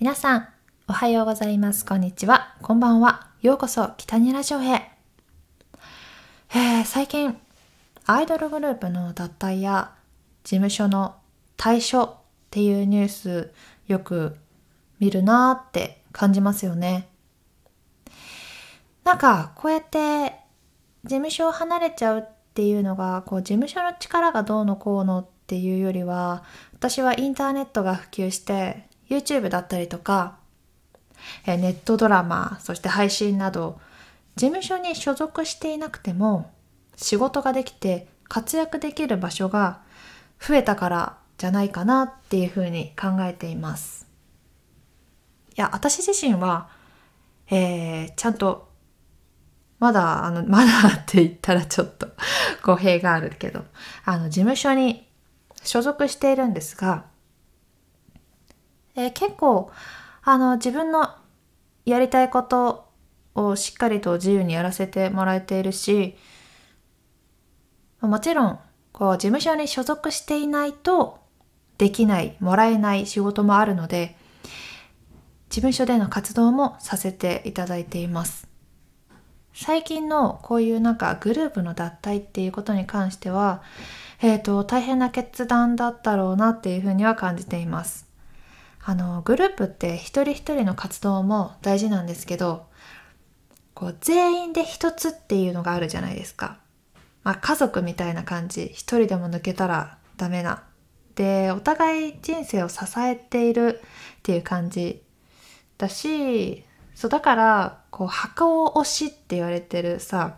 皆さん、おはようございます。こんにちは。こんばんは。ようこそ、北にラジオへ。えー、最近、アイドルグループの脱退や事務所の退所っていうニュースよく見るなーって感じますよね。なんか、こうやって事務所を離れちゃうっていうのが、こう、事務所の力がどうのこうのっていうよりは、私はインターネットが普及して、YouTube だったりとか、えネットドラマ、そして配信など、事務所に所属していなくても仕事ができて活躍できる場所が増えたからじゃないかなっていうふうに考えています。いや、私自身は、えー、ちゃんと、まだ、あの、まだって言ったらちょっと語弊があるけど、あの、事務所に所属しているんですが、えー、結構、あの、自分のやりたいことをしっかりと自由にやらせてもらえているし、もちろん、こう、事務所に所属していないとできない、もらえない仕事もあるので、事務所での活動もさせていただいています。最近のこういうなんかグループの脱退っていうことに関しては、えっ、ー、と、大変な決断だったろうなっていうふうには感じています。あの、グループって一人一人の活動も大事なんですけど、こう、全員で一つっていうのがあるじゃないですか。まあ、家族みたいな感じ。一人でも抜けたらダメな。で、お互い人生を支えているっていう感じだし、そう、だから、こう、墓を推しって言われてるさ、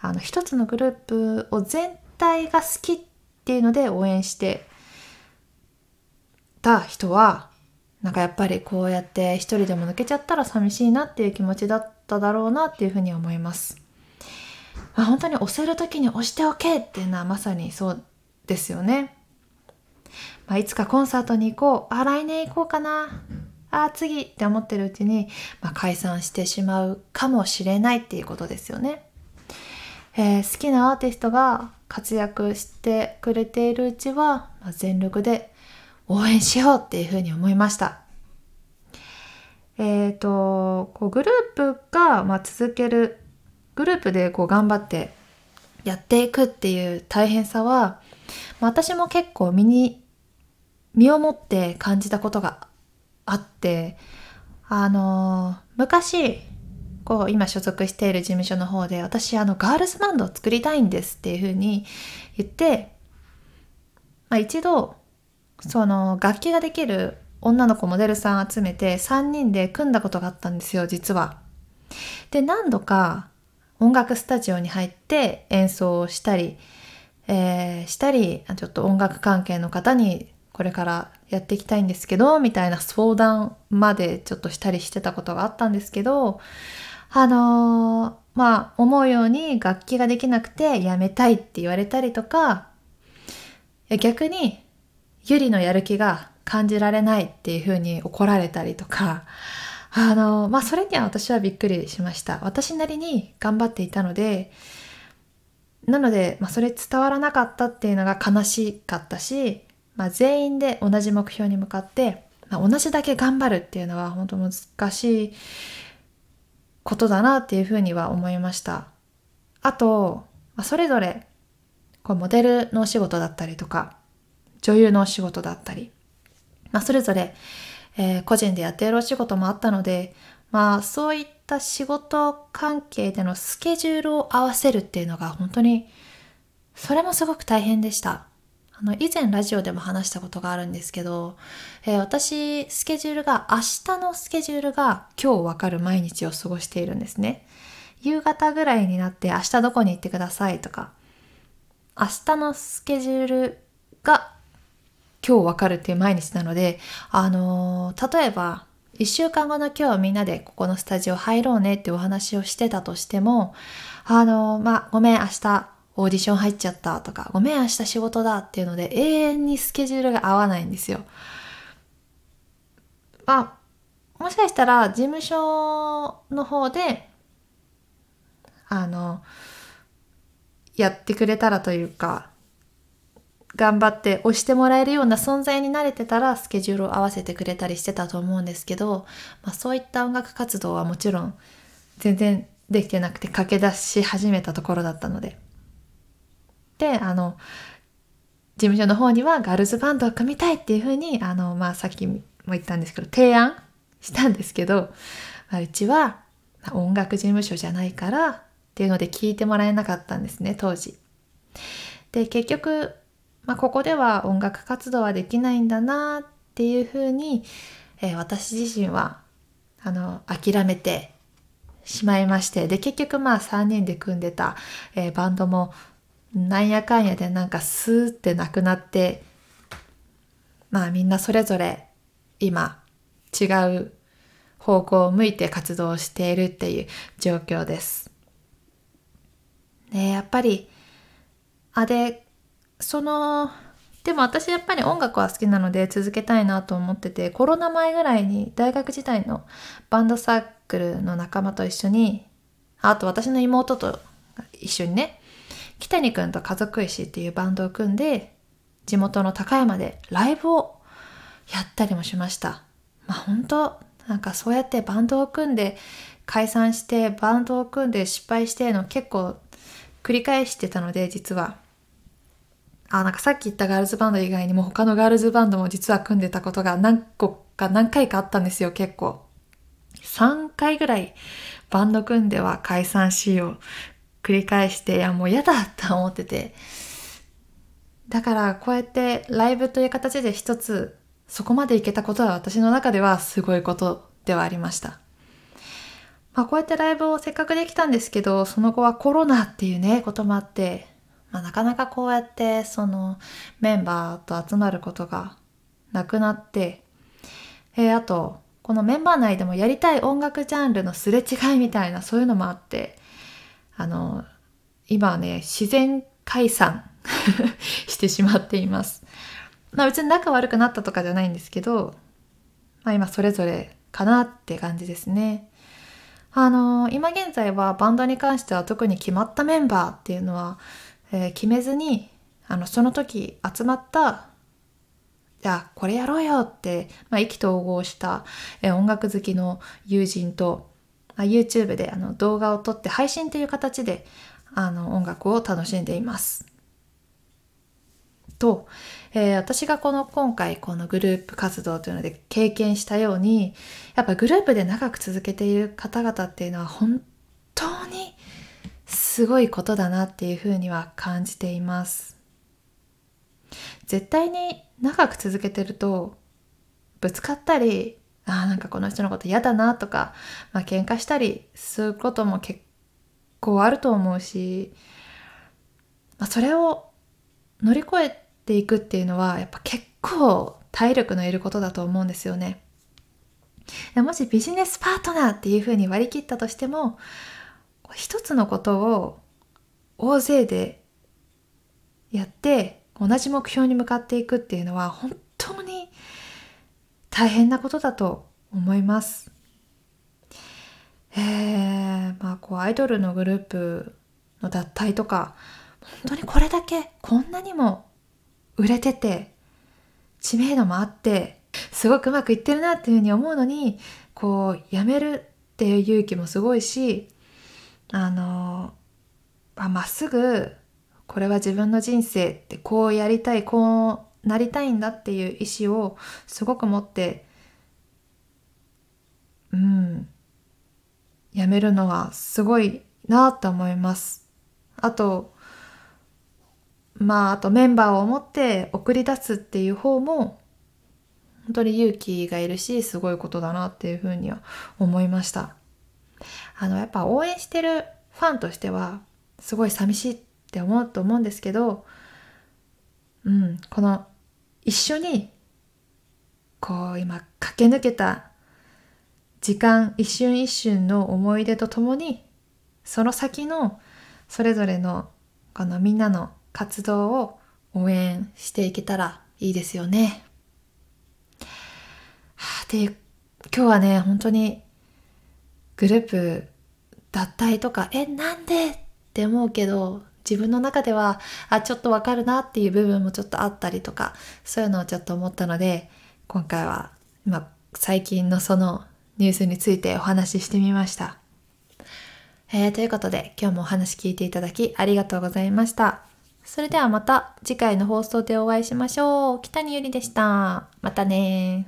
あの、一つのグループを全体が好きっていうので応援してた人は、なんかやっぱりこうやって一人でも抜けちゃったら寂しいなっていう気持ちだっただろうなっていうふうに思います。まあ、本当に押せる時に押しておけっていうのはまさにそうですよね。まあ、いつかコンサートに行こう。あ、来年行こうかな。あ、次って思ってるうちに、まあ、解散してしまうかもしれないっていうことですよね。えー、好きなアーティストが活躍してくれているうちは、まあ、全力で応援しようっていうふうに思いました。えっ、ー、と、こうグループが、まあ、続ける、グループでこう頑張ってやっていくっていう大変さは、まあ、私も結構身に、身をもって感じたことがあって、あの昔、こう今所属している事務所の方で私あのガールズバンドを作りたいんですっていうふうに言って、まあ、一度その楽器ができる女の子モデルさん集めて3人で組んだことがあったんですよ、実は。で、何度か音楽スタジオに入って演奏をしたり、えー、したり、ちょっと音楽関係の方にこれからやっていきたいんですけど、みたいな相談までちょっとしたりしてたことがあったんですけど、あのー、まあ、思うように楽器ができなくてやめたいって言われたりとか、逆にゆりのやる気が感じられないっていうふうに怒られたりとか、あの、まあ、それには私はびっくりしました。私なりに頑張っていたので、なので、まあ、それ伝わらなかったっていうのが悲しかったし、まあ、全員で同じ目標に向かって、まあ、同じだけ頑張るっていうのは本当難しいことだなっていうふうには思いました。あと、まあ、それぞれこうモデルのお仕事だったりとか、女優のお仕事だったり、まあ、それぞれ、えー、個人でやっているお仕事もあったので、まあ、そういった仕事関係でのスケジュールを合わせるっていうのが本当に、それもすごく大変でした。あの、以前ラジオでも話したことがあるんですけど、えー、私、スケジュールが、明日のスケジュールが今日わかる毎日を過ごしているんですね。夕方ぐらいになって明日どこに行ってくださいとか、明日のスケジュール今日わかるっていう毎日なので、あのー、例えば、一週間後の今日みんなでここのスタジオ入ろうねってお話をしてたとしても、あのー、まあ、ごめん、明日オーディション入っちゃったとか、ごめん、明日仕事だっていうので、永遠にスケジュールが合わないんですよ。まあ、もしかしたら事務所の方で、あの、やってくれたらというか、頑張って押してもらえるような存在になれてたらスケジュールを合わせてくれたりしてたと思うんですけど、まあ、そういった音楽活動はもちろん全然できてなくて駆け出し始めたところだったので。で、あの、事務所の方にはガールズバンドを組みたいっていうふうに、あの、まあさっきも言ったんですけど、提案したんですけど、まあ、うちは音楽事務所じゃないからっていうので聞いてもらえなかったんですね、当時。で、結局、まあ、ここでは音楽活動はできないんだなっていうふうに、えー、私自身はあの諦めてしまいましてで結局まあ3人で組んでた、えー、バンドもなんやかんやでなんかスーってなくなってまあみんなそれぞれ今違う方向を向いて活動しているっていう状況です。でやっぱりあでそのでも私やっぱり音楽は好きなので続けたいなと思っててコロナ前ぐらいに大学時代のバンドサークルの仲間と一緒にあと私の妹と一緒にね北谷くんと家族石っていうバンドを組んで地元の高山でライブをやったりもしました。まあ本当なんかそうやってバンドを組んで解散してバンドを組んで失敗しての結構繰り返してたので実は。あ、なんかさっき言ったガールズバンド以外にも他のガールズバンドも実は組んでたことが何個か何回かあったんですよ、結構。3回ぐらいバンド組んでは解散しよう繰り返して、いやもう嫌だって思ってて。だからこうやってライブという形で一つそこまでいけたことは私の中ではすごいことではありました。まあこうやってライブをせっかくできたんですけど、その後はコロナっていうね、こともあって、まあ、なかなかこうやってそのメンバーと集まることがなくなって、えー、あとこのメンバー内でもやりたい音楽ジャンルのすれ違いみたいなそういうのもあってあの今はね自然解散 してしまっています。まあ別に仲悪くなったとかじゃないんですけど、まあ今それぞれかなって感じですね。あの今現在はバンドに関しては特に決まったメンバーっていうのはえー、決めずにあのその時集まったじゃあこれやろうよって、まあ、意気投合した、えー、音楽好きの友人と、まあ、YouTube であの動画を撮って配信という形であの音楽を楽しんでいます。と、えー、私がこの今回このグループ活動というので経験したようにやっぱグループで長く続けている方々っていうのは本当にすごいことだなっていうふうには感じています。絶対に長く続けてるとぶつかったりあなんかこの人のこと嫌だなとか、まあ、喧嘩したりすることも結構あると思うし、まあ、それを乗り越えていくっていうのはやっぱ結構体力のいることだと思うんですよね。もしビジネスパートナーっていうふうに割り切ったとしても一つのことを大勢でやって同じ目標に向かっていくっていうのは本当に大変なことだと思います。えー、まあこうアイドルのグループの脱退とか本当にこれだけこんなにも売れてて知名度もあってすごくうまくいってるなっていうふうに思うのにこうやめるっていう勇気もすごいしあのまっすぐこれは自分の人生ってこうやりたいこうなりたいんだっていう意思をすごく持ってうんやめるのはすごいなと思います。あとまああとメンバーを持って送り出すっていう方も本当に勇気がいるしすごいことだなっていうふうには思いました。あのやっぱ応援してるファンとしてはすごい寂しいって思うと思うんですけど、うん、この一緒にこう今駆け抜けた時間一瞬一瞬の思い出とともにその先のそれぞれのこのみんなの活動を応援していけたらいいですよね。で今日はね本当にグループ脱退とか、え、なんで？って思うけど、自分の中ではあちょっとわかるなっていう部分もちょっとあったりとかそういうのをちょっと思ったので今回は、まあ、最近のそのニュースについてお話ししてみました。えー、ということで今日もお話聞いていただきありがとうございました。それではまた次回の放送でお会いしましょう。北にゆりでした。またね